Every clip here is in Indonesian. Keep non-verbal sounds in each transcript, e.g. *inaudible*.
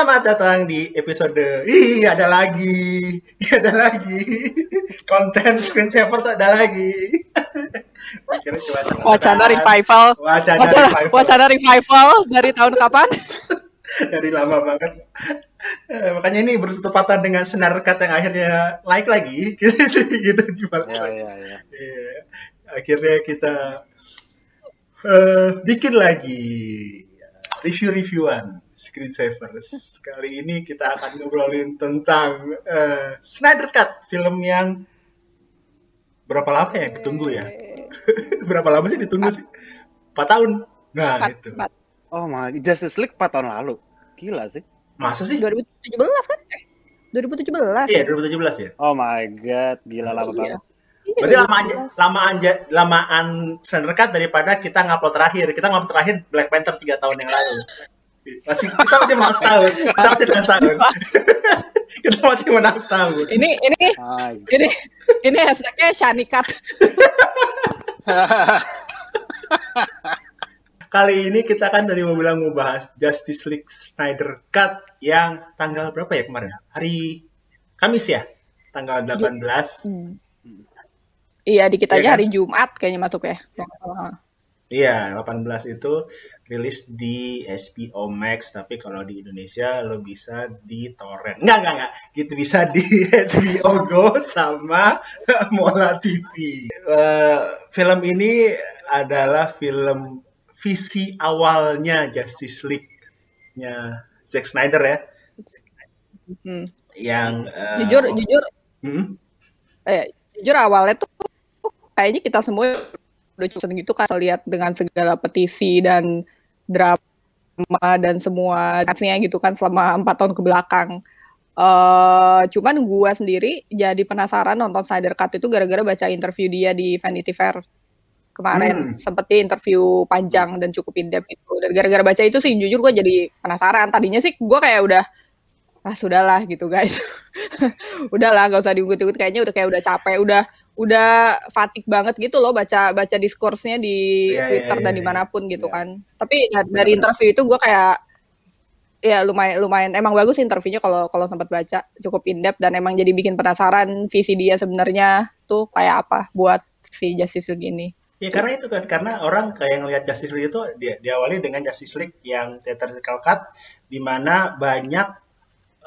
Selamat datang di episode. Ih, ada lagi. Ada lagi. Konten screensavers ada lagi. Akhirnya cuma Wacana revival. Wacana, wacana revival. Wacana revival dari tahun kapan? dari lama banget. Eh, makanya ini bertepatan dengan senar kata yang akhirnya like lagi. *laughs* gitu gitu di ya, ya, ya. Yeah. Akhirnya kita uh, bikin lagi review-reviewan screensavers. Kali ini kita akan ngobrolin tentang uh, Snyder Cut, film yang berapa lama ya ditunggu ya? *laughs* berapa lama sih ditunggu sih? 4 tahun. Nah, 4, itu. 4. Oh my, Justice League 4 tahun lalu. Gila sih. Masa sih? 2017 kan? Eh, 2017. Iya, 2017 ya. Oh my god, gila lama oh, banget. Iya. Berarti lama lama anja, lamaan Snyder Cut daripada kita ngupload terakhir. Kita ngupload terakhir Black Panther 3 tahun yang lalu masih kita masih menang setahun. Kita masih menang setahun. *laughs* Kita masih menang setahun. Ini ini ah, ini ini hashtagnya Shanikat. *laughs* Kali ini kita kan tadi mau bilang mau bahas Justice League Snyder Cut yang tanggal berapa ya kemarin? Hari Kamis ya? Tanggal 18 hmm. iya dikit aja ya, kan? hari Jumat kayaknya masuk ya. Iya, 18 itu rilis di HBO Max, tapi kalau di Indonesia lo bisa di torrent. Enggak, enggak, enggak. Gitu bisa di *laughs* HBO Go sama *laughs* Mola TV. Uh, eh, film ini adalah film visi awalnya Justice League-nya Zack Snyder ya. Hmm. Yang uh, jujur jujur hmm? eh jujur awalnya tuh kayaknya kita semua udah cukup gitu kan lihat dengan segala petisi dan drama dan semua kasnya gitu kan selama empat tahun ke belakang. Uh, cuman gue sendiri jadi penasaran nonton Snyder Cut itu gara-gara baca interview dia di Vanity Fair kemarin. Hmm. seperti interview panjang dan cukup in-depth itu dan gara-gara baca itu sih jujur gue jadi penasaran. Tadinya sih gue kayak udah ah sudahlah gitu guys. *laughs* Udahlah gak usah diungkit-ungkit. Kayaknya udah kayak udah capek udah udah fatik banget gitu loh baca baca diskursnya di yeah, iya, Twitter yeah, dan yeah, di mana pun gitu yeah. kan. Tapi dari, dari interview itu gue kayak ya lumayan lumayan emang bagus interviewnya kalau kalau sempat baca cukup in depth dan emang jadi bikin penasaran visi dia sebenarnya tuh kayak apa buat si Justice League ini. Ya karena itu kan karena orang kayak ngelihat Justice League itu dia diawali dengan Justice League yang theatrical cut di mana banyak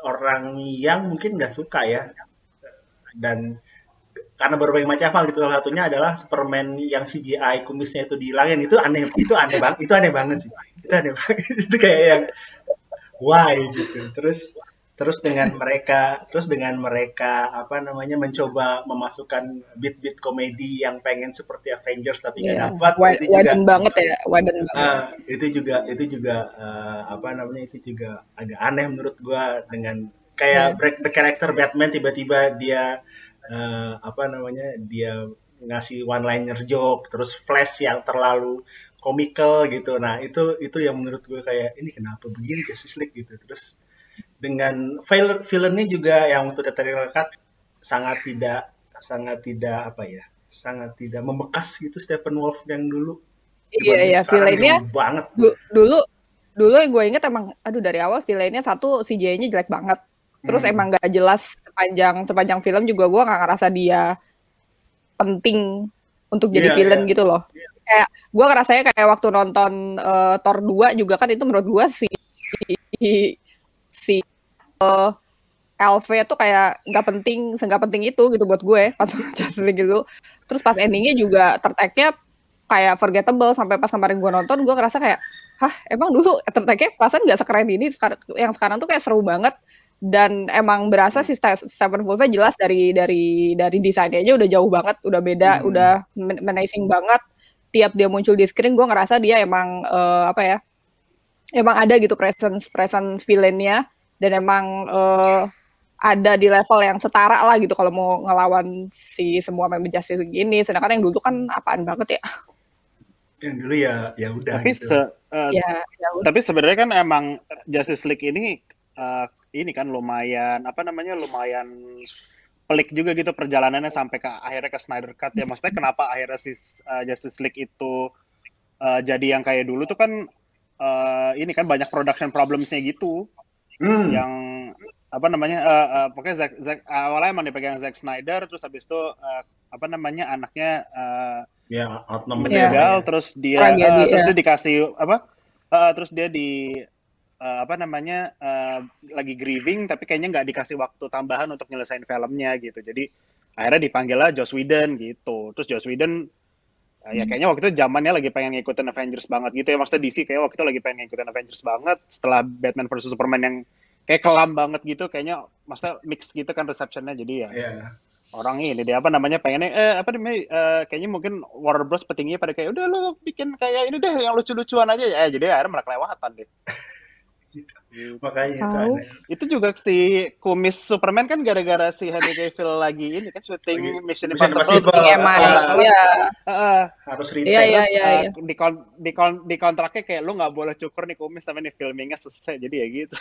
orang yang mungkin nggak suka ya. Dan karena berbagai macam hal gitu salah satunya adalah Superman yang CGI kumisnya itu dihilangin itu aneh itu aneh banget itu aneh banget sih itu aneh banget *laughs* itu kayak yang why gitu terus terus dengan mereka terus dengan mereka apa namanya mencoba memasukkan beat-beat komedi yang pengen seperti Avengers tapi nggak yeah. dapat Wad, itu juga banget ya waden banget. Uh, itu juga itu juga uh, apa namanya itu juga agak aneh menurut gua dengan kayak yeah. break the character Batman tiba-tiba dia uh, apa namanya dia ngasih one liner joke terus flash yang terlalu komikal gitu. Nah itu itu yang menurut gue kayak ini kenapa begini Justice League gitu. Terus dengan film filmnya juga yang untuk tadi cut sangat tidak sangat tidak apa ya sangat tidak membekas gitu Stephen Wolf yang dulu. Iya iya filmnya banget. du dulu dulu yang gue inget emang aduh dari awal filmnya satu CJ-nya jelek banget terus hmm. emang gak jelas sepanjang sepanjang film juga gue gak ngerasa dia penting untuk jadi yeah, villain yeah. gitu loh yeah. kayak gue ngerasanya kayak waktu nonton uh, Thor 2 juga kan itu menurut gue si si uh, LV tuh kayak nggak penting, nggak penting itu gitu buat gue pas *laughs* jadi gitu. Terus pas endingnya juga terteknya kayak forgettable sampai pas kemarin gue nonton gue ngerasa kayak, hah emang dulu terteknya perasaan nggak sekeren ini. Yang sekarang tuh kayak seru banget dan emang berasa si Stephen Wolfnya jelas dari dari dari desainnya aja udah jauh banget, udah beda, hmm. udah menacing banget. Tiap dia muncul di screen gue ngerasa dia emang uh, apa ya? Emang ada gitu presence presence villainnya dan emang uh, ada di level yang setara lah gitu kalau mau ngelawan si semua member Justice gini. Sedangkan yang dulu kan apaan banget ya? Yang dulu ya ya udah. Tapi gitu. se uh, ya, ya tapi sebenarnya kan emang Justice League ini uh, ini kan lumayan apa namanya lumayan pelik juga gitu perjalanannya sampai ke akhirnya ke Snyder Cut ya maksudnya kenapa akhirnya si uh, Justice League itu uh, jadi yang kayak dulu tuh kan uh, ini kan banyak production problemsnya gitu hmm. yang apa namanya uh, uh, pokoknya Zack, Zack awalnya emang dipegang Zack Snyder terus habis itu uh, apa namanya anaknya uh, ya meninggal ya. terus dia uh, terus ya. dia dikasih apa uh, terus dia di uh, apa namanya uh, lagi grieving tapi kayaknya nggak dikasih waktu tambahan untuk nyelesain filmnya gitu. Jadi akhirnya dipanggil lah Joss Whedon gitu. Terus Joss Whedon uh, ya hmm. kayaknya waktu itu zamannya lagi pengen ngikutin Avengers banget gitu ya. Maksudnya DC kayak waktu itu lagi pengen ngikutin Avengers banget. Setelah Batman versus Superman yang kayak kelam banget gitu kayaknya maksudnya mix gitu kan receptionnya. Jadi ya yeah. orang ini dia apa namanya pengennya eh apa namanya eh, kayaknya mungkin Warner Bros. petinggi pada kayak udah lo bikin kayak ini deh yang lucu-lucuan aja ya. Eh, jadi akhirnya malah kelewatan deh *laughs* gitu. Makanya itu, aneh. itu juga si kumis Superman kan gara-gara si Henry Cavill lagi ini kan syuting Mission Impossible. Iya, iya. Harus retake. Iya, iya, iya. Di, kon, di, kon, di kontraknya kayak lu nggak boleh cukur nih kumis sampai nih filmingnya selesai. Jadi ya gitu.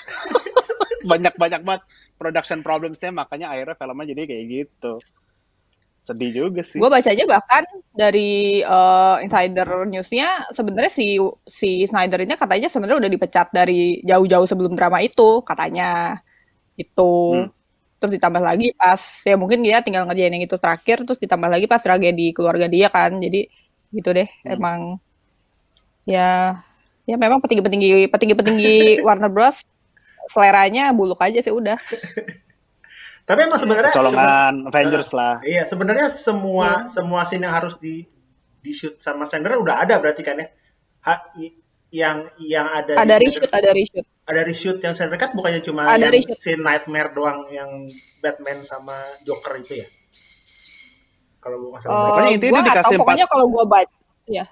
*laughs* Banyak-banyak banget production problemsnya makanya akhirnya filmnya jadi kayak gitu. Sedih juga sih. Gue bacanya bahkan dari uh, insider newsnya sebenarnya si si Snyder ini katanya sebenarnya udah dipecat dari jauh-jauh sebelum drama itu katanya itu. Hmm. Terus ditambah lagi pas ya mungkin dia tinggal ngerjain yang itu terakhir terus ditambah lagi pas tragedi keluarga dia kan. Jadi gitu deh hmm. emang ya ya memang petinggi-petinggi petinggi-petinggi *laughs* Warner Bros seleranya buluk aja sih udah. *laughs* Tapi emang sebenarnya colongan Avengers uh, lah. Iya, sebenarnya semua hmm. semua scene yang harus di di shoot sama Sandra udah ada berarti kan ya. Ha, yang yang ada ada reshoot, ada reshoot. Ada reshoot yang Sandra kan bukannya cuma ada yang reshoot. scene Nightmare doang yang Batman sama Joker itu ya. Kalau gua masalah. Uh, pokoknya intinya dikasih tahu, pokoknya kalau gua baca ya.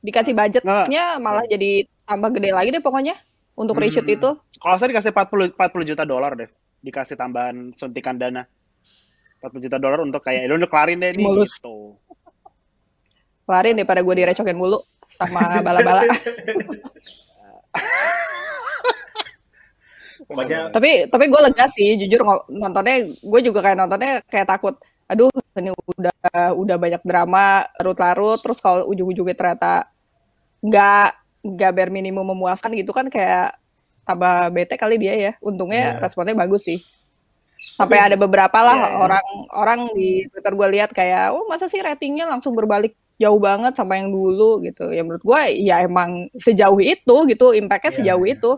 Dikasih budgetnya nah. malah jadi tambah gede lagi deh pokoknya untuk hmm. reshoot itu. Kalau saya dikasih 40 40 juta dolar deh dikasih tambahan suntikan dana 40 juta dolar untuk kayak lu kelarin deh nih Mulus. gitu. Kelarin daripada gue direcokin mulu sama *laughs* bala-bala. tapi tapi gue lega sih jujur nontonnya gue juga kayak nontonnya kayak takut aduh ini udah udah banyak drama larut-larut terus kalau ujung-ujungnya ternyata nggak nggak bare minimum memuaskan gitu kan kayak tambah bete kali dia ya. Untungnya yeah. responnya bagus sih. Sampai ada beberapa lah yeah, yeah. orang orang di Twitter gue lihat kayak, oh masa sih ratingnya langsung berbalik jauh banget sama yang dulu gitu. Ya menurut gue ya emang sejauh itu gitu, impactnya yeah, sejauh yeah. itu.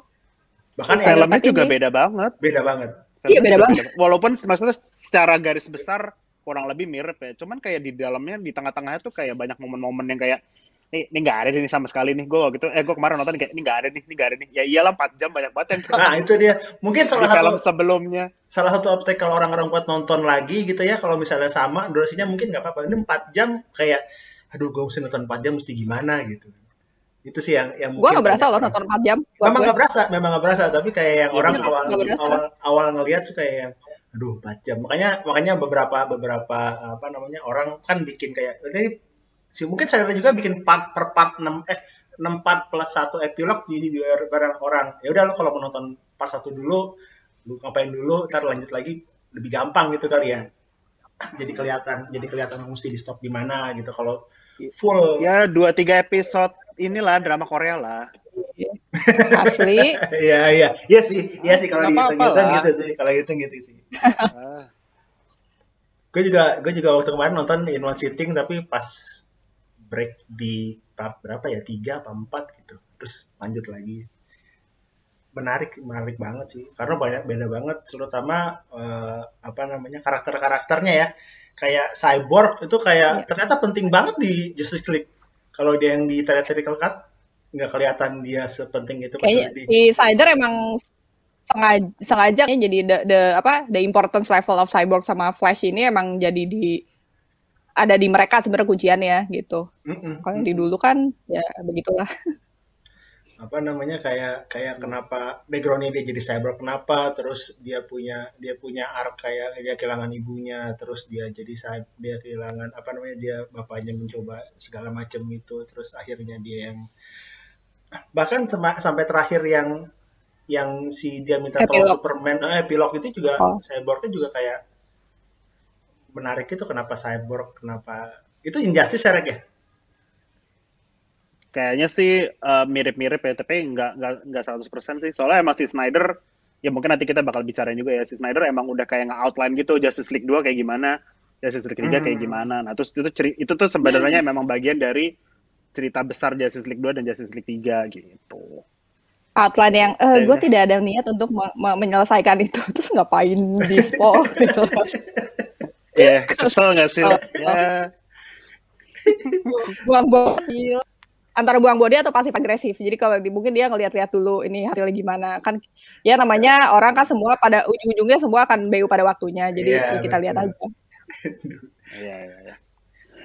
Bahkan filmnya juga ini. beda banget. Beda banget. Iya beda banget. Walaupun maksudnya secara garis besar kurang lebih mirip ya. Cuman kayak di dalamnya di tengah-tengahnya tuh kayak banyak momen-momen yang kayak nih ini nggak ada nih sama sekali nih. Gue gitu eh gue kemarin nonton kayak ini nggak ada nih ini nggak ada nih. Ya iyalah empat jam banyak banget yang nah itu dia. Mungkin salah satu film sebelumnya. salah satu obstacle orang-orang buat nonton lagi gitu ya kalau misalnya sama durasinya mungkin nggak apa-apa. Ini empat jam kayak aduh gue mesti nonton empat jam mesti gimana? gitu. Itu sih yang yang gue nggak berasa loh nonton empat jam. Memang nggak berasa memang nggak berasa. Tapi kayak yang ya, orang awal awal awal ngelihat tuh kayak yang aduh empat jam. Makanya makanya beberapa beberapa apa namanya orang kan bikin kayak ini si mungkin saya juga bikin part per part 6 eh 6 part plus satu epilog jadi biar barang orang. Ya udah lo kalau menonton part satu dulu lu ngapain dulu ntar lanjut lagi lebih gampang gitu kali ya. Jadi kelihatan jadi kelihatan mesti di stop di mana gitu. Kalau full ya dua tiga episode inilah drama Korea lah. Asli. *laughs* Iya iya. Iya sih iya sih kalau gitu gitu gitu sih kalau gitu gitu sih. *laughs* Gue juga gue juga waktu kemarin nonton in one sitting tapi pas break di part berapa ya? Tiga apa empat gitu. Terus lanjut lagi. Menarik menarik banget sih. Karena banyak beda banget terutama uh, apa namanya karakter karakternya ya. Kayak cyborg itu kayak ya. ternyata penting banget di Justice League. Kalau dia yang di theatrical cut nggak kelihatan dia sepenting itu kayaknya di... Cyber emang sengaja sengaja jadi the, the apa the importance level of cyborg sama Flash ini emang jadi di ada di mereka sebenarnya kunciannya gitu. Mm-mm. Kalau yang di dulu kan ya begitulah. Apa namanya kayak kayak kenapa backgroundnya dia jadi cyber kenapa terus dia punya dia punya arc kayak dia kehilangan ibunya terus dia jadi dia kehilangan apa namanya dia bapaknya mencoba segala macam itu terus akhirnya dia yang bahkan sampai terakhir yang yang si dia minta tolong Superman eh, epilog itu juga oh. cyborgnya juga kayak menarik itu kenapa cyborg, kenapa itu injustice ya, ya? Kayaknya sih uh, mirip-mirip ya, tapi nggak nggak nggak 100% sih. Soalnya masih Snyder ya mungkin nanti kita bakal bicarain juga ya si Snyder emang udah kayak nge-outline gitu Justice League 2 kayak gimana Justice League 3 hmm. kayak gimana nah terus itu itu tuh sebenarnya memang bagian dari cerita besar Justice League 2 dan Justice League 3 gitu outline yang eh, gue tidak ada niat untuk me me menyelesaikan itu *laughs* terus ngapain di spoil *laughs* *laughs* ya kesel gak sih ya buang-buang antara buang body atau pasif agresif. Jadi kalau di, mungkin dia ngeliat-liat dulu ini hasilnya gimana. Kan ya namanya orang kan semua pada ujung-ujungnya semua akan BU pada waktunya. Jadi yeah, ya kita lihat aja. Iya, iya, iya.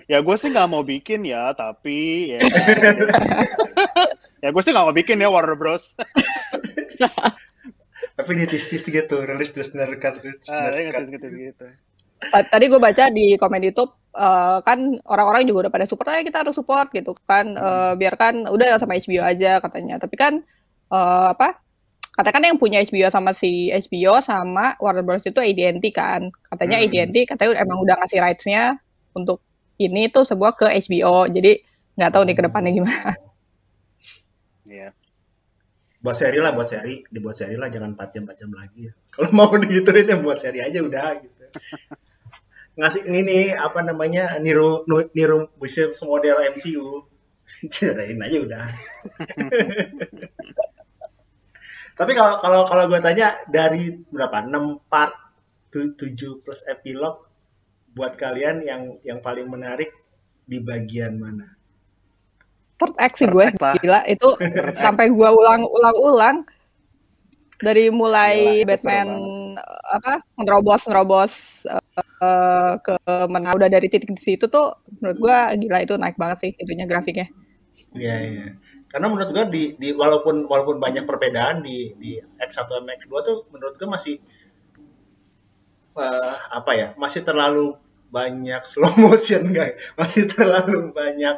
Ya gue sih nggak mau bikin ya, tapi ya. *laughs* ya gue sih nggak mau bikin ya Warner Bros. *laughs* tapi tis gitu, rilis terus nerkat terus ah, nerkat. gitu, gitu. Tadi gue baca di komen YouTube uh, kan orang-orang juga udah pada support aja kita harus support gitu kan uh, biarkan udah sama HBO aja katanya tapi kan uh, apa katakan yang punya HBO sama si HBO sama Warner Bros itu AT&T kan katanya hmm. AT&T katanya emang udah ngasih rights-nya untuk ini tuh sebuah ke HBO jadi nggak tahu nih ke depannya gimana Iya. Yeah. Buat seri lah, buat seri. Dibuat seri lah, jangan 4 jam 4 jam lagi ya. Kalau mau *laughs* digituin ya buat seri aja udah gitu ngasih ini apa namanya niru niru bisnis model MCU *laughs* cerain aja udah. *laughs* Tapi kalau kalau kalau gue tanya dari berapa? 6 part 7 plus epilog buat kalian yang yang paling menarik di bagian mana? Third act sih gue. gila itu *laughs* sampai gue ulang-ulang-ulang dari mulai Gila, Batman apa nerobos nerobos uh, ke mana udah dari titik di situ tuh menurut gua gila itu naik banget sih itunya grafiknya. Iya iya. Karena menurut gua di, di walaupun walaupun banyak perbedaan di di X1 dan X2 tuh menurut gua masih uh, apa ya? Masih terlalu banyak slow motion guys. *laughs* Masih terlalu banyak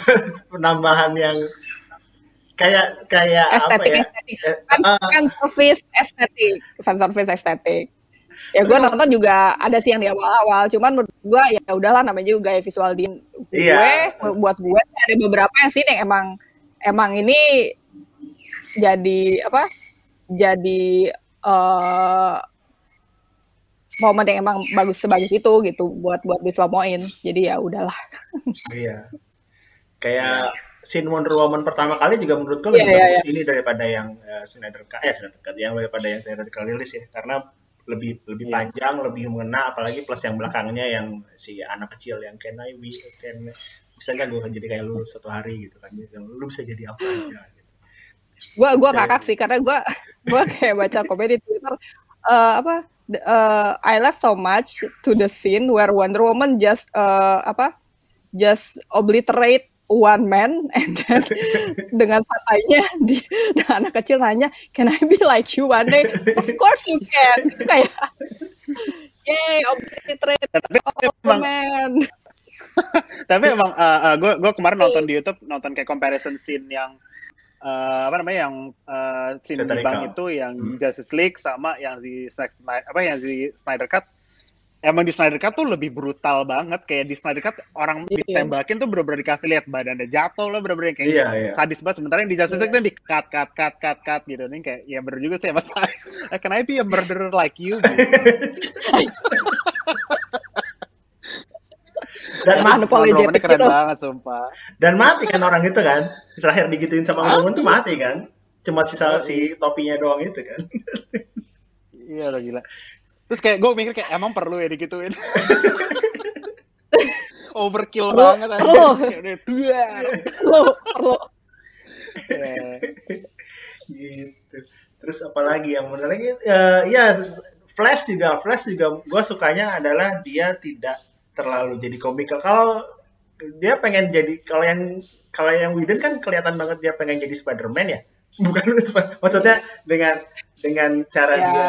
*laughs* penambahan yang kayak kayak estetik, apa ya? Estetik. Kan, uh, kan service estetik, fan service estetik. Ya gue nonton juga ada sih yang di awal-awal. Cuman menurut gue ya udahlah namanya juga gaya visual di gue iya. buat gue ada beberapa yang sih yang emang emang ini jadi apa jadi uh, momen yang emang bagus sebagus itu gitu buat buat di slow-moin jadi ya udahlah. Iya. Kayak scene Wonder Woman pertama kali juga menurut gue lebih yeah, bagus yeah. ini daripada yang uh, Snyder Cut eh Snyder Cut yang daripada yang Snyder Cut rilis ya karena lebih lebih yeah. panjang, lebih mengena, apalagi plus yang belakangnya yang si anak kecil yang can I be, can bisa nggak gue jadi kayak lu satu hari gitu kan, lu bisa jadi apa aja. Gitu. Gua gua kakak sih karena gua gua kayak baca komen di Twitter uh, apa uh, I left so much to the scene where Wonder Woman just uh, apa just obliterate one man *laughs* and then dengan santainya di nah, anak kecil nanya can I be like you one day? Of course you can. Kayak yay obliterate *laughs* tapi emang, man. Tapi emang uh, uh, gue gue kemarin nonton di YouTube nonton kayak comparison scene yang uh, apa namanya yang uh, scene di bank itu yang hmm. Justice League sama yang di apa yang di Snyder Cut emang di Snyder Cut tuh lebih brutal banget. Kayak di Snyder Cut orang yeah. ditembakin tuh bener-bener dikasih lihat badannya jatuh lah bener-bener kayak yeah, yeah. sadis banget. Sementara yang di Justice League yeah. tuh di cut cut cut cut cut gitu. Nih kayak ya bener juga sih masa *laughs* can I be a murderer like you gitu. *laughs* dan mati Wonder keren gitu. banget sumpah. Dan mati kan orang itu kan? Terakhir digituin sama Woman tuh mati kan? Cuma sisa si topinya doang itu kan. Iya lah gila Terus kayak gue mikir kayak emang perlu ya digituin. *laughs* Overkill banget aja. Perlu. Perlu. Perlu. *laughs* gitu. Terus apalagi yang menarik uh, ya Flash juga Flash juga gue sukanya adalah dia tidak terlalu jadi komikal. Kalau dia pengen jadi kalau yang kalau yang Whedon kan kelihatan banget dia pengen jadi Spider-Man ya. Bukan *laughs* maksudnya dengan dengan cara ya. dia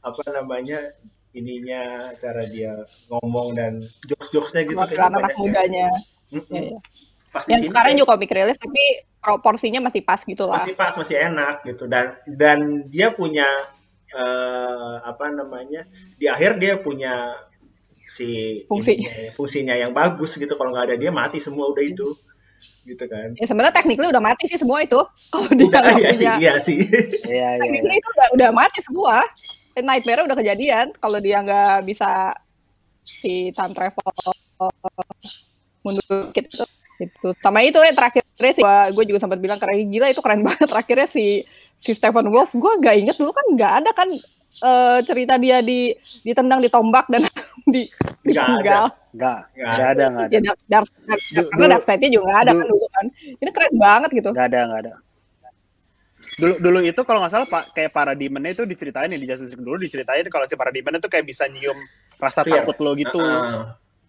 apa namanya ininya cara dia ngomong dan jokes-jokesnya gitu. Karena anak mudanya. Mm -hmm. ya, ya. Pas yang sekarang juga komik rilis tapi proporsinya masih pas gitu lah. Masih pas masih enak gitu. Dan dan dia punya uh, apa namanya di akhir dia punya si Fungsi. ininya, fungsinya yang bagus gitu. Kalau nggak ada dia mati semua udah itu gitu kan. Ya sebenarnya tekniknya udah mati sih semua itu. *laughs* Kalau dia udah, nggak iya punya. sih iya sih. Iya, iya. tekniknya itu udah, udah mati semua. Nightmare udah kejadian. Kalau dia nggak bisa si time travel mundur gitu itu sama itu ya terakhirnya sih gua, gua juga sempat bilang keren gila itu keren *laughs* banget. Terakhirnya si si Stephen Wolf gua nggak inget dulu kan nggak ada kan eh, cerita dia di ditendang ditombak dan *laughs* di Nggak ada. ditinggal Enggak, Nggak enggak ada, enggak ada. ya dark, karena dulu- dark side-nya juga nggak ada kan dulu- dulu kan ini keren banget gitu Enggak ada, enggak ada. Dulu dulu itu kalau nggak salah Pak kayak paradigmennya itu diceritain ya di Justice League dulu diceritain kalau si paradigmen itu kayak bisa nyium rasa Fear. takut lo gitu. Heeh.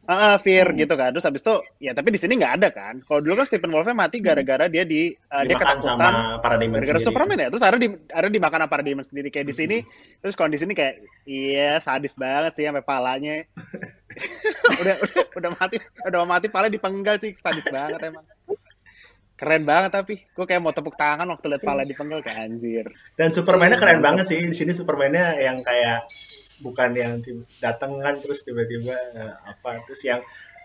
Ah, ah, fear Hmm. gitu kan. Terus habis itu ya tapi di sini nggak ada kan. Kalau dulu kan Stephen Wolfnya mati gara-gara dia di uh, dia ketakutan gara-gara. Superman ya. Terus ada di ada dimakan sama paradigmen sendiri kayak di sini. Terus kalau di sini kayak iya sadis banget sih sampai palanya. *laughs* udah, udah udah mati udah mau mati pala dipenggal sih sadis banget emang. Keren banget tapi gue kayak mau tepuk tangan waktu lihat pala dipenggal kayak anjir. Dan Superman-nya keren Mantap. banget sih. Di sini Superman-nya yang kayak bukan yang datang kan terus tiba-tiba apa terus yang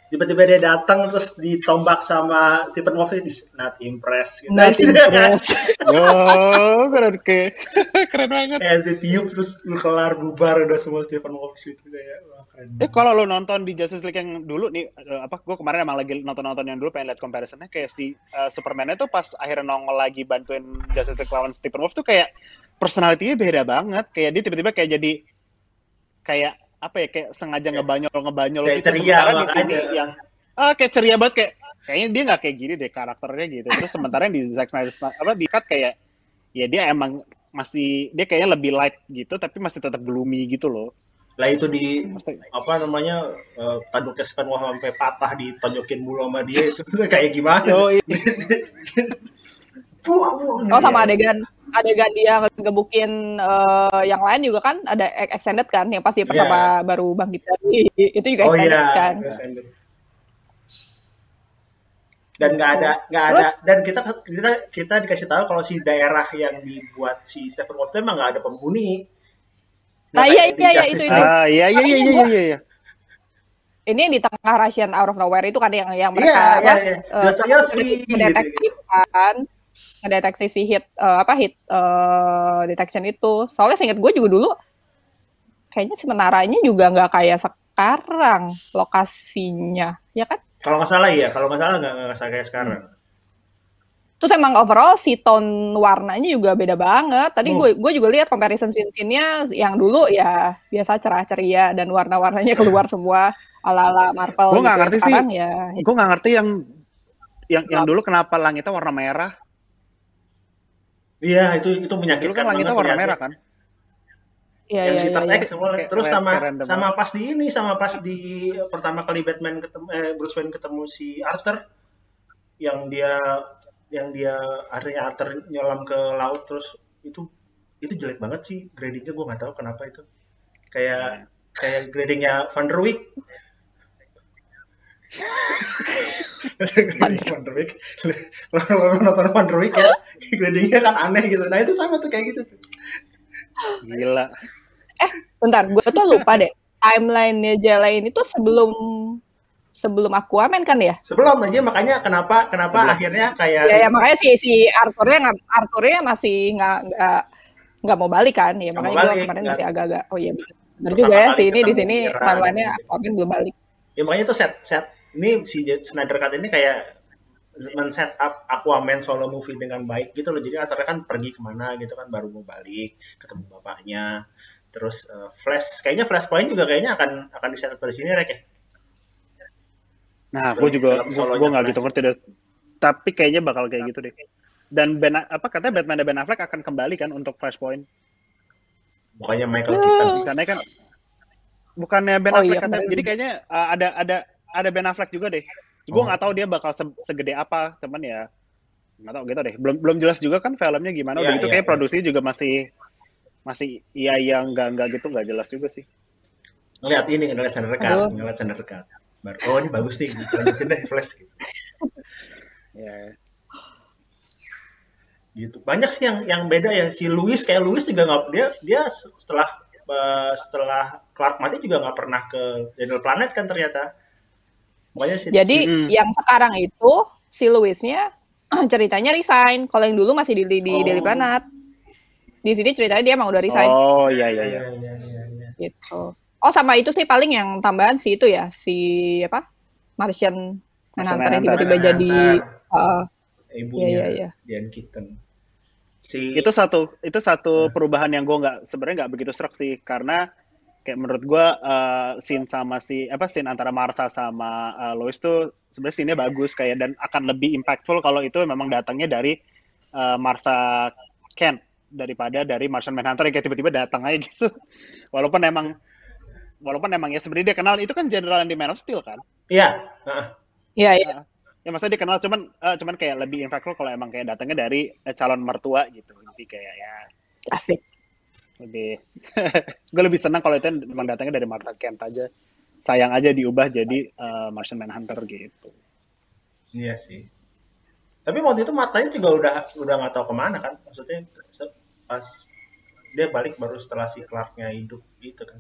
tiba-tiba dia datang terus ditombak sama Stephen Wolf itu not impressed gitu. Not *laughs* impressed. Oh, keren ke. *laughs* keren banget. Kayak ditiup terus kelar bubar udah semua Stephen Wolf itu kayak wah keren. Eh kalau lo nonton di Justice League yang dulu nih eh, apa gue kemarin emang lagi nonton-nonton yang dulu pengen lihat comparisonnya kayak si eh, Superman tuh pas akhirnya nongol lagi bantuin Justice League lawan Stephen Wolf tuh kayak personalitinya beda banget kayak dia tiba-tiba kayak jadi kayak apa ya kayak sengaja ngebanyol ngebanyol Kayak gitu ceria sementara di sini yang ah kayak ceria banget kayak kayaknya dia nggak kayak gini deh karakternya gitu terus sementara yang di Zack Snyder apa di cut kayak ya dia emang masih dia kayaknya lebih light gitu tapi masih tetap gloomy gitu loh Lah itu di Maksudnya- apa namanya eh, tanduknya Stephen Wolf sampai patah ditonjokin mulu sama dia itu *laughs* kayak gimana? Oh, iya. *laughs* Buah, buah, Oh sama gitu. adegan adegan dia ngegebukin eh, yang lain juga kan ada ex- extended kan yang pasti pertama baru bangkit dari itu juga Oh extended iya, kan. extended. Dan nggak ada nggak ada dan kita kita kita dikasih tahu kalau si daerah yang dibuat si Stephen Wolf itu emang nggak ada penghuni. Nah, iya, iya, iya, Justice itu, League. Ah, iya iya iya iya iya. iya. Ini yang di tengah Russian out of nowhere itu kan yang yang Iya, mereka iya, apa, iya. eh, Dostoyevsky ngedeteksi gitu. kan ngedeteksi si hit eh, apa hit eh, detection itu. Soalnya seingat gue juga dulu kayaknya si menaranya juga nggak kayak sekarang lokasinya, ya kan? Kalau nggak salah iya, kalau nggak salah nggak nggak kayak sekarang. Terus emang overall si tone warnanya juga beda banget. Tadi Hmm. gue gue juga lihat comparison scene-nya yang dulu ya biasa cerah ceria dan warna-warnanya *laughs* keluar semua ala-ala Marvel. Gue nggak gitu. ngerti sih. Ya Gue nggak ngerti yang yang yang dulu kenapa langitnya warna merah. Iya, itu itu Dulu menyakitkan kan langitnya banget warna merah kan. Iya, yang iya, iya, Dark iya. X semua terus sama sama pas di ini sama pas di pertama kali Batman ketemu eh, Bruce Wayne ketemu si Arthur yang dia yang dia akhirnya Arthur nyelam ke laut terus itu itu jelek banget sih gradingnya gue nggak tahu kenapa itu. Kayak kayak gradingnya Van der Wijk Grading Van der Wijk kalau nonton Van der Wijk ya gradingnya kan aneh gitu nah itu sama tuh kayak gitu Gila. Bentar, gue tuh lupa deh. Timeline-nya Jala ini tuh sebelum sebelum Aquaman kan ya? sebelum aja makanya kenapa kenapa Sebelum. akhirnya kayak Ya, ya makanya si si Arthurnya nggak Arthurnya masih nggak nggak nggak mau balik kan? Ya Nggak makanya mau gue kemarin nggak. masih agak-agak oh iya bener Pertama juga ya si ini di sini timeline-nya. Aquaman belum balik. Ya makanya itu set set ini si Snyder Cut ini kayak men-set up Aquaman solo movie dengan baik gitu loh. Jadi Arthur kan pergi ke mana gitu kan baru mau balik ketemu bapaknya. Terus eh, Flash kayaknya Flashpoint juga kayaknya akan akan di set up dari sini Rek ya? Nah, gue juga gue nggak gitu ngerti deh. Tapi kayaknya bakal kayak gitu deh. Dan Ben apa katanya Batman dan Ben Affleck akan kembali kan untuk Flashpoint. bukannya Michael Keaton. Karena kan bukannya Ben Oh iya, Affleck katanya. kemarin. Jadi kayaknya uh, ada ada ada Ben Affleck juga deh. Gue Oh. nggak tahu dia bakal se- segede apa, teman ya. Nggak tahu gitu deh. Belum belum jelas juga kan filmnya gimana. Udah Iya, gitu iya, kayak iya. produksinya juga masih masih iya yang nggak nggak gitu nggak jelas juga sih. ngeliat ini ngeliat Cut Aduh. ngeliat Snyder Cut baru oh ini bagus nih lanjutin deh Flash gitu. Ya. gitu banyak sih yang yang beda ya si Louis kayak Louis juga nggak dia dia setelah eh, setelah Clark mati juga nggak pernah ke Daniel Planet kan ternyata makanya si Jadi Hmm. yang sekarang itu si Louisnya *clears throat* ceritanya resign. Kalau yang dulu masih di di, Oh. Daily Planet. Di sini ceritanya dia emang udah resign Oh iya iya iya. Iya, iya, iya, iya. gitu. Oh sama itu sih paling yang tambahan si itu ya si apa Martian Manhunter yang tiba-tiba jadi uh, ibunya Iya, iya, iya. Diane Keaton. Si Itu satu itu satu Hmm. perubahan yang gue nggak sebenarnya nggak begitu serak sih karena kayak menurut gue uh, scene sama si apa scene antara Martha sama uh, Lois tuh sebenarnya scene-nya bagus kayak dan akan lebih impactful kalau itu memang datangnya dari uh, Martha Kent daripada dari Martian Manhunter yang kayak tiba-tiba datang aja gitu. *laughs* Walaupun emang walaupun emang ya sebenarnya dia kenal itu kan general yang di Man of Steel kan. Iya, heeh. ya ya ya mas dia kenal cuman uh, cuman kayak lebih impactful kalau emang kayak datangnya dari eh, calon mertua gitu. Tapi kayak ya asik. lebih *laughs* gue lebih senang kalau itu emang datangnya dari Martha Kent aja. Sayang aja diubah jadi uh, Martian Manhunter gitu. Iya sih. Tapi waktu itu Martanya juga udah udah nggak tahu ke mana kan? Maksudnya pas dia balik baru setelah si Clarknya hidup gitu kan?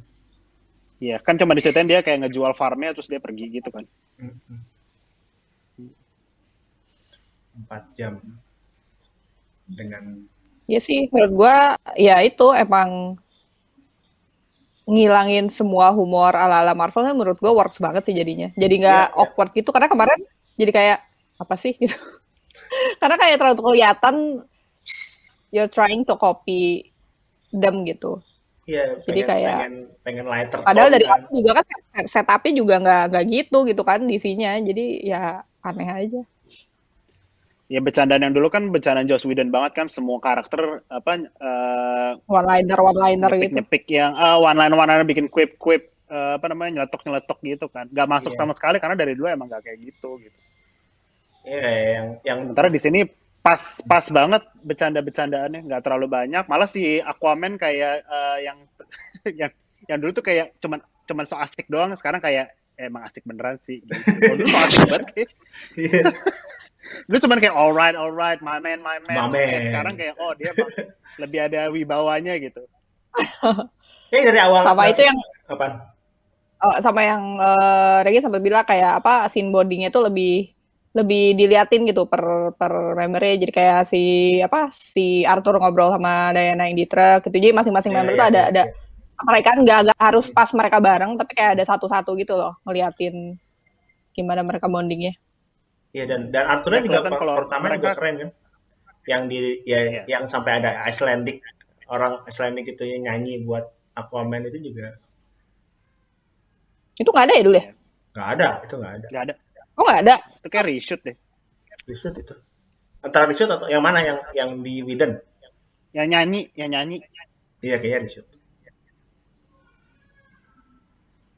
Iya kan cuma diceritain dia kayak ngejual farmnya terus dia pergi gitu kan. Mm -hmm 4 jam dengan ya sih menurut gue ya itu emang ngilangin semua humor ala ala Marvel kan menurut gue works banget sih jadinya jadi iya, nggak yeah, awkward gitu karena kemarin jadi kayak apa sih gitu *laughs* karena kayak terlalu kelihatan you're trying to copy them gitu Iya, jadi kayak pengen, pengen lighter. Padahal dari kan. juga kan setupnya juga nggak nggak gitu gitu kan isinya, jadi ya aneh aja. Ya bercandaan yang dulu kan bercandaan Joss Whedon banget kan semua karakter apa eh, One liner one liner gitu. nyepik-nyepik yang ah one line one liner bikin quip quip apa namanya nyeletok nyeletok gitu kan nggak masuk Iya. sama sekali karena dari dulu emang gak kayak gitu gitu Iya, kayak yang yang sementara di sini pas pas banget bercanda bercandaannya nggak terlalu banyak malah si Aquaman kayak eh, yang *laughs* yang yang dulu tuh kayak cuman cuman so asik doang sekarang kayak eh, emang asik beneran sih gitu. Dulu so asik banget. *laughs* dulu cuman kayak alright alright my man my man, My man. sekarang kayak oh dia *laughs* lebih ada wibawanya gitu *laughs* Eh dari awal Sama itu yang apa? Oh, sama yang eh, Regi sempat bilang kayak apa scene bondingnya tuh lebih lebih diliatin gitu per per membernya jadi kayak si apa si Arthur ngobrol sama Diana yang di truk gitu jadi masing-masing Iya, member iya, tuh ada iya, ada iya. mereka nggak nggak harus pas mereka bareng tapi kayak ada satu-satu gitu loh ngeliatin gimana mereka bondingnya Iya dan dan Arthurnya Ya, juga kalau pertama juga mereka- keren kan. Yang di ya Iya. yang sampai ada Icelandic orang Icelandic itu yang nyanyi buat Aquaman itu juga itu nggak ada ya dulu ya nggak ada, itu nggak ada. nggak ada oh nggak ada itu kayak reshoot deh Reshoot itu. Antara reshoot atau yang mana yang yang di Whedon? yang nyanyi yang nyanyi Iya kayaknya reshoot.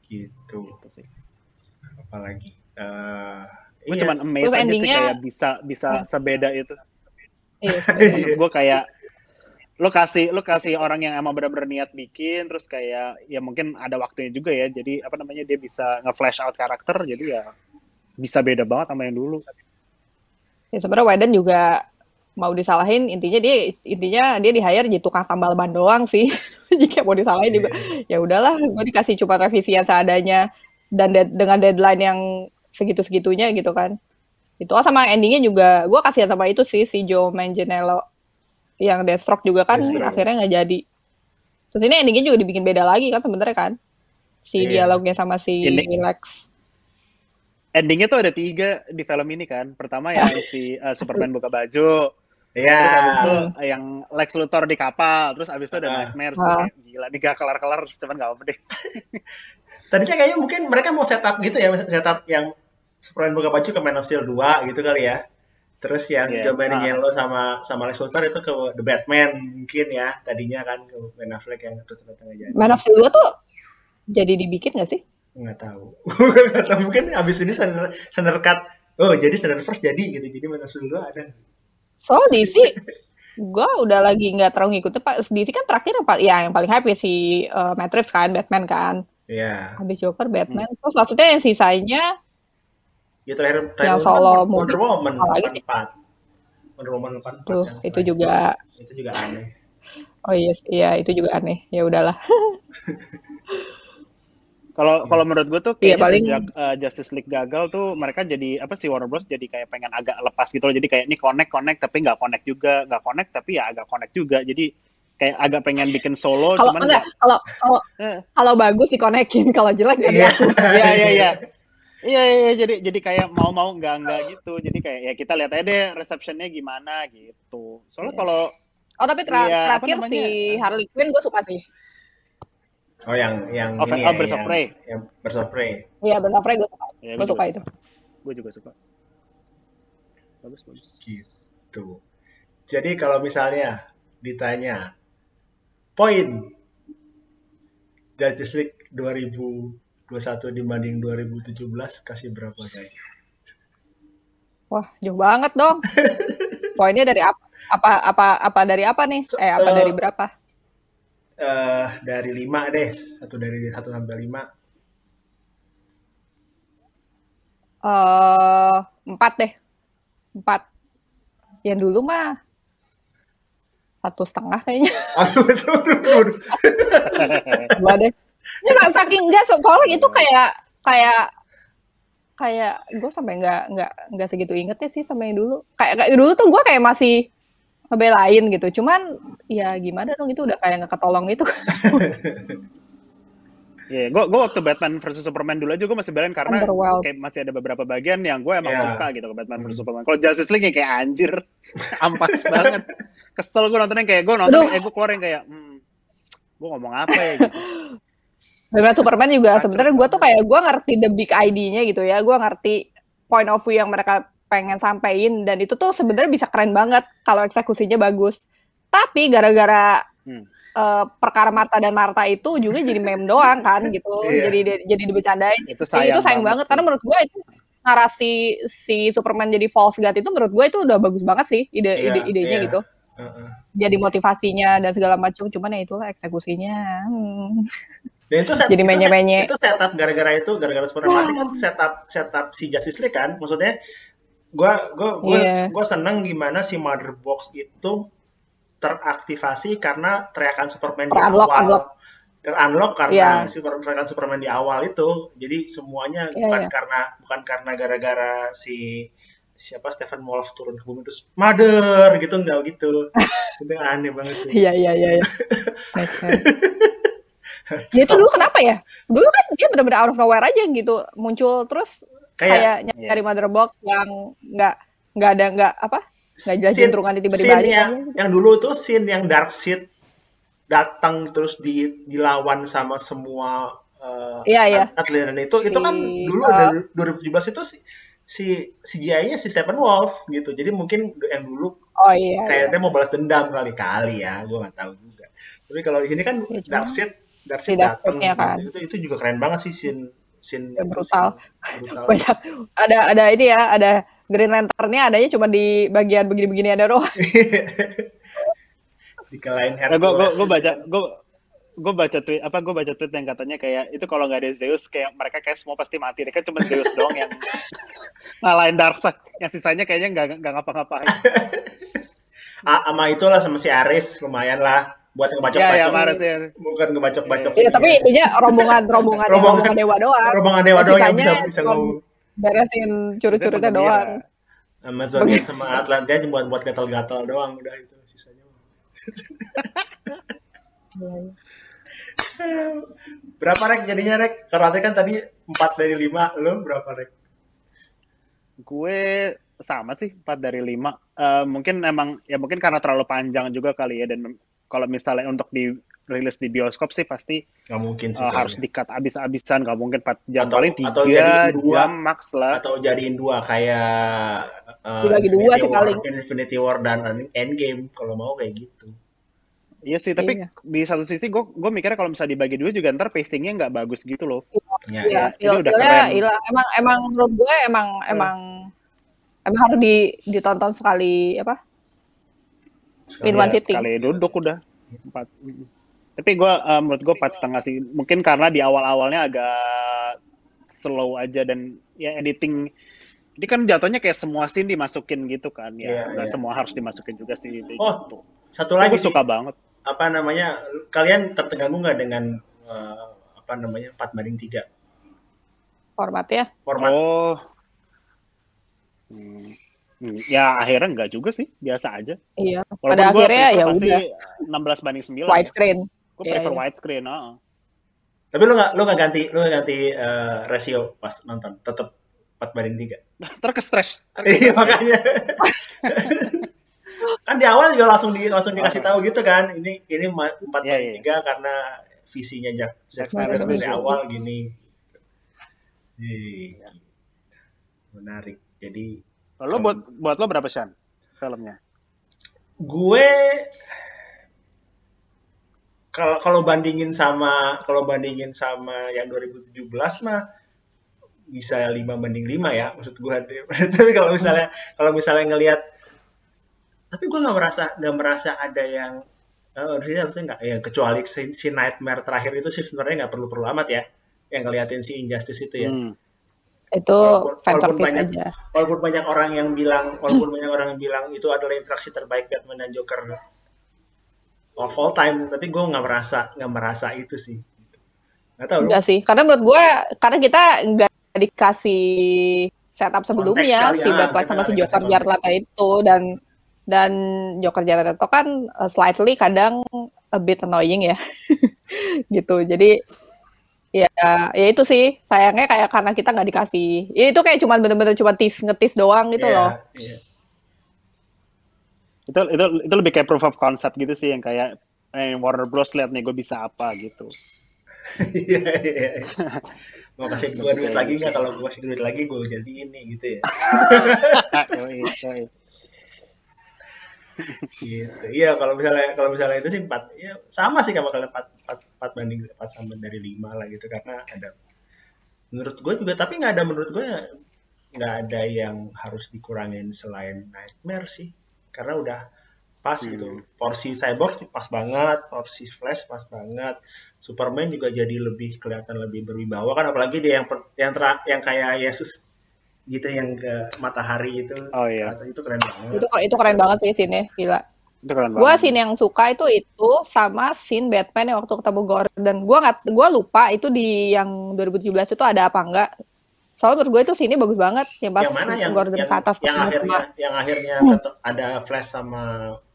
Gitu. gitu sih Apalagi. Eh gue iya, cuman amazed Terus aja sih endingnya- kayak bisa bisa Hmm. sebeda itu. Iya maksud gue kayak lo kasih lo kasih orang yang emang benar-benar niat bikin terus kayak ya mungkin ada waktunya juga ya jadi apa namanya dia bisa nge-flash out karakter jadi ya bisa beda banget sama yang dulu. Ya sebenarnya Whedon juga mau disalahin intinya dia intinya dia di hire jadi tukang tambal ban doang sih. *laughs* Jika mau disalahin juga. Ya udahlah gue dikasih cuma revisian seadanya dan dead- dengan deadline yang segitu segitunya gitu kan itu oh sama endingnya juga gue kasihan sama itu sih si Joe Manganiello yang Deathstroke juga kan Deathstroke. akhirnya nggak jadi terus ini endingnya juga dibikin beda lagi kan sebenarnya kan si Iya. dialognya sama si Ini- Lex endingnya tuh ada tiga di film ini kan pertama yang *laughs* si uh, Superman buka baju Iya. terus abis itu yang Lex Luthor di kapal terus abis itu ada Ah. Nightmare. Kayak, gila nih gak kelar-kelar cuman gak apa deh *laughs* Tadinya kayaknya mungkin mereka mau setup gitu ya, setup yang Superman buka baju ke Man of Steel 2 gitu kali ya. Terus yang Iya. Joe Manganiello Ah. sama sama Lex Luthor itu ke The Batman mungkin ya. Tadinya kan ke Ben Affleck yang terus ternyata nggak jadi. Man of Steel 2 tuh jadi dibikin gak sih? Nggak tahu. Nggak *laughs* tahu. Mungkin abis ini Snyder, Snyder Cut. Oh jadi Snyder First jadi gitu. Jadi Man of Steel 2 ada. So DC, gue udah lagi nggak terlalu ngikutin pak. DC kan terakhir yang paling, ya yang paling happy si uh, Matt Reeves kan, Batman kan. Iya. Habis Joker, Batman. Terus maksudnya yang sisanya, Ya terakhir, terakhir Yang kan solo Wonder movie. Woman Apa lagi sih? 84. Wonder Woman 84. tuh yang itu juga, Itu juga aneh. oh iya, iya itu juga aneh. Ya udahlah. *laughs* Kalau kalau menurut gue tuh Iya, kayaknya paling- sejak uh, Justice League gagal tuh mereka jadi apa sih Warner Bros jadi kayak pengen agak lepas gitu loh. Jadi kayak ini connect connect tapi nggak connect juga, nggak connect tapi ya agak connect juga. Jadi kayak agak pengen bikin solo Kalau cuman enggak, kalau kalau Eh. kalau bagus dikonekin, kalau jelek Iya. diaku. *laughs* Iya iya iya. Iya iya iya. jadi jadi kayak mau-mau nggak nggak gitu. Jadi kayak ya kita lihat aja deh receptionnya gimana gitu. Soalnya Iya. kalau Oh tapi Iya, apa terakhir si Harley Quinn gue suka sih. Oh yang yang Oh, ini oh, ya, Birds of yang, Prey. yang Birds of Prey. Iya Frey gue suka. ya, Gue suka itu. Gue juga suka. Bagus bagus. Gitu. Jadi kalau misalnya ditanya poin Justice League 2021 dibanding 2017 kasih berapa guys? Wah jauh banget dong. *laughs* Poinnya dari apa? Apa apa apa dari apa nih? Eh apa eh, dari berapa? Eh dari 5 deh, satu dari 1 sampai 5. Eh empat deh. Empat. Yang dulu mah satu setengah kayaknya. *laughs* Dua deh. Ya nggak saking enggak so- soalnya itu kayak kayak kayak gue sampai nggak nggak nggak segitu ingetnya sih sama yang dulu. Kayak, kayak dulu tuh gue kayak masih ngebelain gitu. Cuman ya gimana dong itu udah kayak nggak ketolong gitu. *laughs* Iya, gue gue waktu Batman versus Superman dulu aja gue masih belain karena kayak masih ada beberapa bagian yang gue emang Iya. suka gitu ke Batman versus Superman. Kalau Justice League ya kayak anjir, *laughs* ampas banget. Kesel gue nontonnya kayak gue nonton, Aduh. eh gue keluarin kayak, hmm, gue ngomong apa ya gitu. *laughs* Batman Superman juga sebenarnya gue tuh kayak gue ngerti the big ID-nya gitu ya. Gue ngerti point of view yang mereka pengen sampein dan itu tuh sebenarnya bisa keren banget kalau eksekusinya bagus. Tapi gara-gara Hmm. eh, perkara Marta dan Marta itu juga jadi meme doang kan *laughs* gitu. Iya. Jadi jadi dibecandain. Itu Jadi sayang, itu sayang banget, karena sih. menurut gue itu narasi si Superman jadi false god itu menurut gue itu udah bagus banget sih ide, Iya, ide idenya iya. gitu. Heeh. Jadi motivasinya dan segala macam. Cuman ya itulah eksekusinya. Hmm. Dan itu set, Jadi itu set- menye-menye. Itu setup gara-gara itu gara-gara Superman kan setup setup si Justice League kan. Maksudnya gua gua gua, Iya. gua seneng gimana si Mother Box itu teraktivasi karena teriakan Superman di Ter-unlock, awal. unlock. Ter-unlock karena Iya. si teriakan Superman di awal itu. Jadi semuanya Iya, bukan iya. karena bukan karena gara-gara si siapa Stephen Wolf turun ke bumi terus mother gitu enggak gitu. *laughs* itu aneh banget. Iya iya iya. iya. *laughs* *laughs* Dia tuh dulu kenapa ya? Dulu kan dia benar-benar out of nowhere aja gitu, muncul terus kayak kayak nyari mother box yang nggak nggak ada nggak apa nggak jelas scene- jentrungan tiba-tiba scene aja. yang, yang dulu tuh scene yang Dark Seed datang terus di, dilawan sama semua uh, Iya, iya. atlet itu itu kan Si, dulu uh, dari 2017 itu si si CGI-nya si Stephen Wolf gitu jadi mungkin yang dulu Oh iya. iya. kayaknya mau balas dendam kali-kali ya gue nggak tahu juga tapi kalau ini kan Ya, Dark Seed Dark si Seed Dark datang Seed-nya kan. itu itu juga keren banget sih scene scene Ya, itu brutal. brutal. *laughs* Banyak ada ada ini ya, ada Green Lantern-nya adanya cuma di bagian begini-begini ada doang. *laughs* dikalahin Ya, gue gue Hercules. gue baca gue gue baca tweet apa gue baca tweet yang katanya kayak itu kalau nggak ada Zeus kayak mereka kayak semua pasti mati. Dia kan cuma Zeus doang yang *laughs* ngalahin Darkseid yang sisanya kayaknya nggak nggak ngapa-ngapain. *laughs* Ah, sama itulah sama si Ares lumayan lah. Buat ya ngebacok-bacok ya marah sih bukan ngebacok-bacok. Iya, tapi intinya rombongan rombongan Rombongan- rombongan dewa doang. rombongan dewa doang yang bisa bisa ngomong beresin curi-curinya Itu doang. Amazon sama Atlantia cuma buat buat gatal-gatal doang udah itu sisanya. *laughs* Berapa rek jadinya rek? Karate kan tadi 4 dari 5 lo berapa rek? Gue sama sih 4 dari 5 Eh, mungkin emang ya mungkin karena terlalu panjang juga kali ya dan kalau misalnya untuk dirilis di bioskop sih pasti nggak mungkin sih kayaknya. harus dikat abis-abisan nggak mungkin 4 jam Atau- paling atau 3 jadiin dua. jam max lah atau jadiin dua kayak uh, Dibagi dua Infinity sih War- paling. Infinity War dan Endgame kalau mau kayak gitu Iya sih, tapi Iya. di satu sisi gue gue mikirnya kalau misalnya dibagi dua juga ntar pacingnya nggak bagus gitu loh. ya, Iya, ya. Jadi udah keren. hilang. Emang emang menurut gue emang emang emang harus di ditonton sekali apa? Sekali- In one Ya, sitting. Sekali duduk udah empat. Tapi gue menurut gue empat setengah sih. Mungkin karena di awal-awalnya agak slow aja dan ya editing. Ini kan jatuhnya kayak semua scene dimasukin gitu kan ya. Nggak iya. semua harus dimasukin juga sih. Gitu. Oh, satu lagi gue sih suka banget. apa namanya kalian terganggu nggak dengan uh, apa namanya 4 banding 3 formatnya format oh hmm. Hmm, ya akhirnya enggak juga sih, biasa aja. Iya. Walaupun Pada akhirnya ya udah 16 banding 9. Widescreen. Gue yeah, prefer yeah. widescreen, oh. Tapi lu gak lu gak ganti lu gak ganti uh, rasio pas nonton, tetap 4 banding 3. *laughs* Terkestres. *laughs* Iya makanya. *laughs* kan di awal juga langsung di langsung dikasih tahu gitu kan. Ini ini 4 yeah, banding yeah. 3 karena visinya Jack, Zack Snyder dari awal gini. Iya. Menarik. Jadi Lo buat buat lo berapa sih filmnya? Gue kalau kalau bandingin sama kalau bandingin sama yang 2017 mah bisa 5 banding 5 ya maksud gue *laughs* tapi kalau misalnya kalau misalnya ngelihat tapi gue nggak merasa nggak merasa ada yang uh, harusnya nggak ya kecuali si, si nightmare terakhir itu sih sebenarnya nggak perlu perlu amat ya yang ngeliatin si injustice itu ya. Hmm. Itu walaupun, walaupun banyak, aja. Walaupun banyak orang yang bilang, walaupun banyak orang yang bilang itu adalah interaksi terbaik Batman dan Joker of all time, tapi gue nggak merasa nggak merasa itu sih. Nggak tahu. Enggak sih, karena menurut gue karena kita nggak dikasih setup sebelumnya si ya, sama si Joker Jared itu dan dan Joker Jared itu kan uh, slightly kadang a bit annoying ya *laughs* gitu jadi Ya, ya itu sih sayangnya kayak karena kita nggak dikasih. Ya, itu kayak cuma bener-bener cuma tis ngetis doang gitu yeah, loh. Yeah. Itu itu itu lebih kayak proof of concept gitu sih yang kayak eh, Warner Bros lihat nih gue bisa apa gitu. Iya iya. iya. Mau kasih gue duit lagi nggak? Kalau gue kasih duit lagi gue jadi ini gitu ya. *laughs* gitu. Iya kalau misalnya kalau misalnya itu sih empat, ya sama sih kalau kalian empat, empat, empat banding empat sama dari lima lah gitu karena ada menurut gue juga tapi nggak ada menurut gue nggak ada yang harus dikurangin selain nightmare sih karena udah pas gitu. hmm. gitu porsi cyborg pas banget porsi flash pas banget superman juga jadi lebih kelihatan lebih berwibawa kan apalagi dia yang yang ter, yang kayak Yesus gitu yang ke matahari itu. Oh iya. Itu keren banget. Itu itu keren banget sih sini, gila. Itu keren banget. Gua scene yang suka itu itu sama scene Batman yang waktu ketemu Gordon. Gua nggak gua lupa itu di yang 2017 itu ada apa enggak. Soalnya menurut gue itu sini bagus banget yang pas yang mana, yang, Gordon yang, ke atas yang akhirnya sama. yang akhirnya hmm. ada Flash sama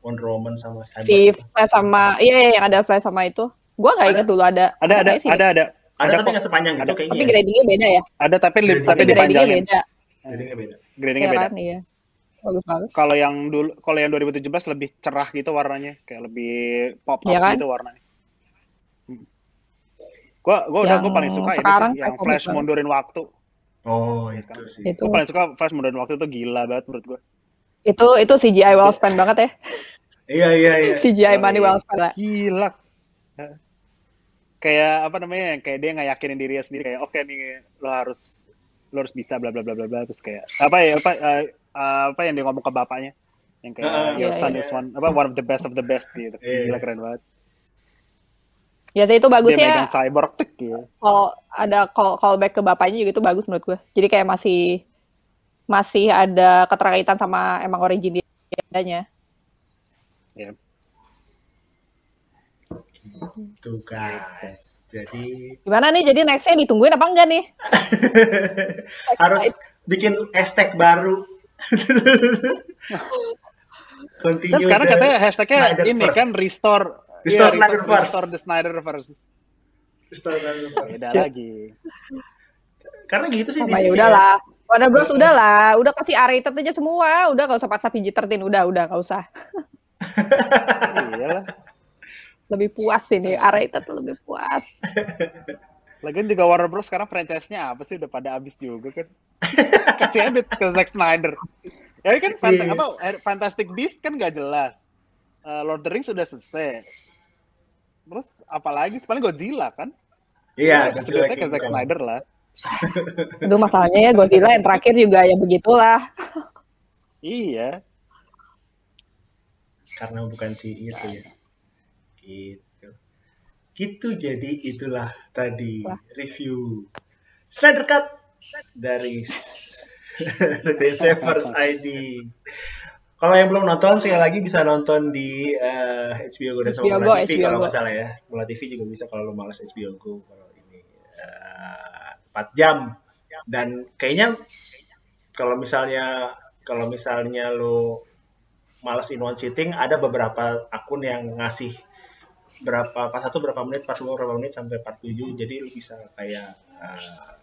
Wonder Woman sama Cyborg. Si Flash sama iya, iya yang ada Flash sama itu. Gua nggak inget dulu ada. Ada ada ada ada. Ada, ada tapi nggak sepanjang gitu kayaknya. Tapi ya. gradingnya beda ya. Ada tapi tapi gradingnya beda. Gradingnya beda. Gradingnya ya, beda. Kan, iya. Kalau yang dulu, kalau yang 2017 lebih cerah gitu warnanya, kayak lebih pop up ya kan? gitu warnanya. Hmm. Gua gua udah gua paling suka sekarang ini sih, yang Flash mundurin waktu. Oh, itu kan. sih. Itu. Paling suka Flash mundurin waktu itu gila banget menurut gua. Itu itu CGI well spent banget ya. Iya iya iya. *laughs* CGI money well spent lah. Gila. Kayak apa namanya? Kayak dia nggak yakinin dirinya sendiri kayak oke okay, nih lo harus lo harus bisa bla bla bla bla bla terus kayak apa ya apa uh, apa yang dia ngomong ke bapaknya yang kayak uh, your yeah, son yeah. is one apa one of the best of the best gitu yeah. gila keren banget Ya sih itu bagusnya. Dia cyborg tik ya. Kalau ada call callback ke bapaknya juga itu bagus menurut gue. Jadi kayak masih masih ada keterkaitan sama emang origin dia Ya. Gitu guys. Jadi gimana nih? Jadi nextnya ditungguin apa enggak nih? *laughs* Harus bikin hashtag baru. *laughs* Continue Dan sekarang katanya hashtagnya ini kan restore restore yeah, Snyderverse. Restore the Snyderverse. Restore Snyderverse. Beda lagi. Karena gitu sih. Sama ya udahlah. Warner Bros udah lah, udah kasih R-rated aja semua, udah gak usah paksa PG-13, udah, udah gak usah. Iyalah lebih puas ini itu tuh lebih puas Lagian juga Warner Bros sekarang franchise-nya apa sih udah pada habis juga kan. Kasih aja ke Zack Snyder. Ya kan yeah. apa Fantastic Beast kan gak jelas. Uh, Lord of the Rings sudah selesai. Terus apalagi paling Godzilla kan? Iya, yeah, Godzilla ke Zack Snyder lah. *laughs* Itu masalahnya ya Godzilla yang terakhir juga ya begitulah. *laughs* iya. Karena bukan si itu ya gitu gitu jadi itulah tadi Wah. review Snyder Cut dari *laughs* The Savers ID kalau yang belum nonton sekali lagi bisa nonton di uh, HBO Go dan sama Mola TV kalau nggak salah ya. Mola TV juga bisa kalau lo malas HBO Go kalau ini 4 jam. Dan kayaknya kalau misalnya kalau misalnya lo males in one sitting ada beberapa akun yang ngasih berapa pas satu berapa menit pas berapa menit sampai 47 jadi lu bisa kayak uh,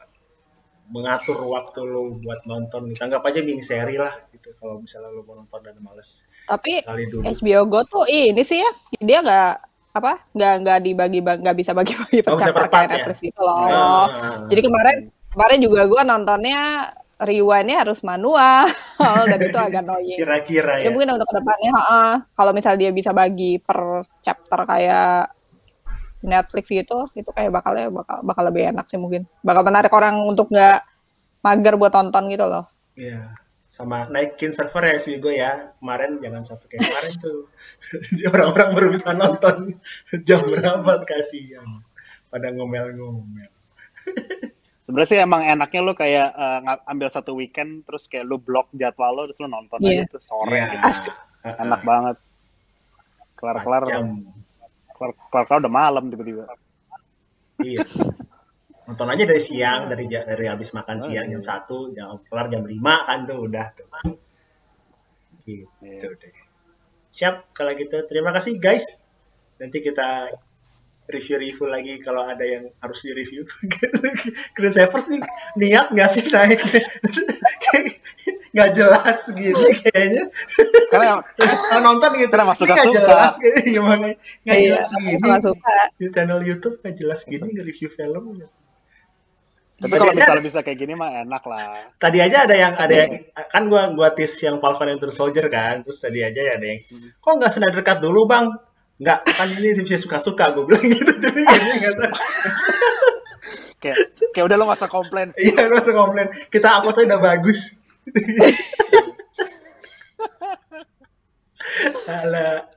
mengatur waktu lo buat nonton anggap aja mini seri lah gitu kalau misalnya lo mau nonton dan males tapi HBO Go tuh ini sih ya dia nggak apa nggak nggak dibagi nggak bisa bagi-bagi per oh, chapter kayak ya? Netflix gitu loh ya. jadi kemarin kemarin juga gue nontonnya rewindnya harus manual *laughs* dan itu agak *laughs* annoying. Kira-kira ya. mungkin untuk ke depannya, uh, kalau misal dia bisa bagi per chapter kayak Netflix gitu, itu kayak bakalnya bakal bakal lebih enak sih mungkin. Bakal menarik orang untuk nggak mager buat tonton gitu loh. Iya. Sama naikin server ya gue ya. Kemarin jangan sampai kayak kemarin tuh. *laughs* Orang-orang baru bisa nonton *laughs* jam berapa kasihan. Pada ngomel-ngomel. *laughs* Sebenarnya sih emang enaknya lo kayak uh, ambil satu weekend terus kayak lo blok jadwal lo terus lo nonton yeah. aja tuh sore yeah. gitu. Enak banget. Kelar-kelar kelar-kelar udah malam tiba-tiba. Iya. Nonton aja dari siang, dari dari habis makan oh, siang iya. jam satu, jam kelar jam lima kan tuh udah tuh. Gitu iya. deh. Siap kalau gitu. Terima kasih guys. Nanti kita review-review lagi kalau ada yang harus di-review. *laughs* Green Savers nih niat nggak sih naik? *laughs* nggak jelas gini *laughs* kayaknya. Karena *laughs* kalau nonton gitu karena masuk nggak jelas gitu gimana nggak iya, jelas gini. Suka. Di channel YouTube nggak jelas gini nge-review film. Tapi kalau misalnya bisa kayak gini mah enak lah. Tadi aja ada yang ada yang kan gua gua tis yang Falcon and Soldier kan, terus tadi aja ya ada yang hmm. kok nggak senang dekat dulu bang? Nggak, kan ini bisa suka-suka gue bilang *laughs* gitu jadi nggak tahu. kayak kayak udah lo gak usah komplain. Iya gak usah komplain. Kita uploadnya udah bagus. Alah.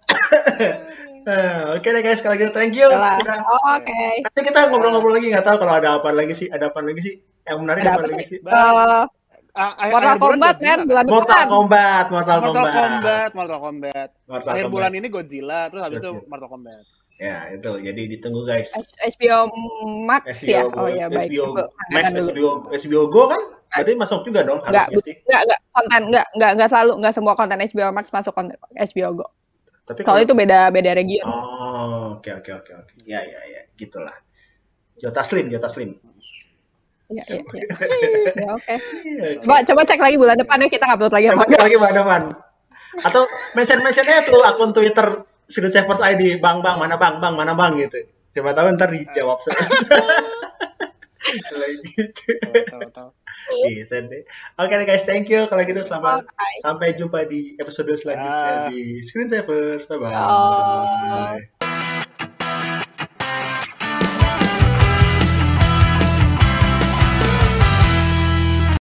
Uh, Oke okay deh guys, kalau gitu thank you. Sudah. Oh, Oke. Okay. Nanti kita ngobrol-ngobrol lagi nggak tahu kalau ada apa lagi sih, ada apa lagi sih yang menarik ada apa, lagi sih? Uh, Uh, Mortal Kombat kan bulan Mortal. Kombat, Mortal, Mortal Kombat. Kombat, Mortal Kombat. Mortal Akhir Kombat. bulan ini Godzilla, terus habis itu Mortal Kombat. Ya, itu. Jadi ditunggu guys. HBO Max HBO, ya. Oh ya, baik. HBO Max, HBO, HBO Go kan? Berarti masuk juga dong enggak, harusnya sih. Enggak, enggak konten enggak enggak enggak selalu enggak semua konten HBO Max masuk konten HBO Go. Tapi kalau itu beda beda region. Oh, oke okay, oke okay, oke okay, oke. Ya ya ya, gitulah. Jota Slim, Jota Slim. *laughs* Iya, iya, iya. Ya, oke. Coba, coba cek lagi bulan depan ya kita upload lagi. Coba cek lagi bulan depan. Atau mention-mentionnya tuh akun Twitter Secret Savers ID, Bang, Bang, mana Bang, Bang, mana Bang gitu. Coba tahu ntar dijawab. gitu. gitu deh. Oke okay, guys, thank you. Kalau gitu selamat okay. sampai jumpa di episode selanjutnya uh. di Screen Savers. Bye bye. Oh.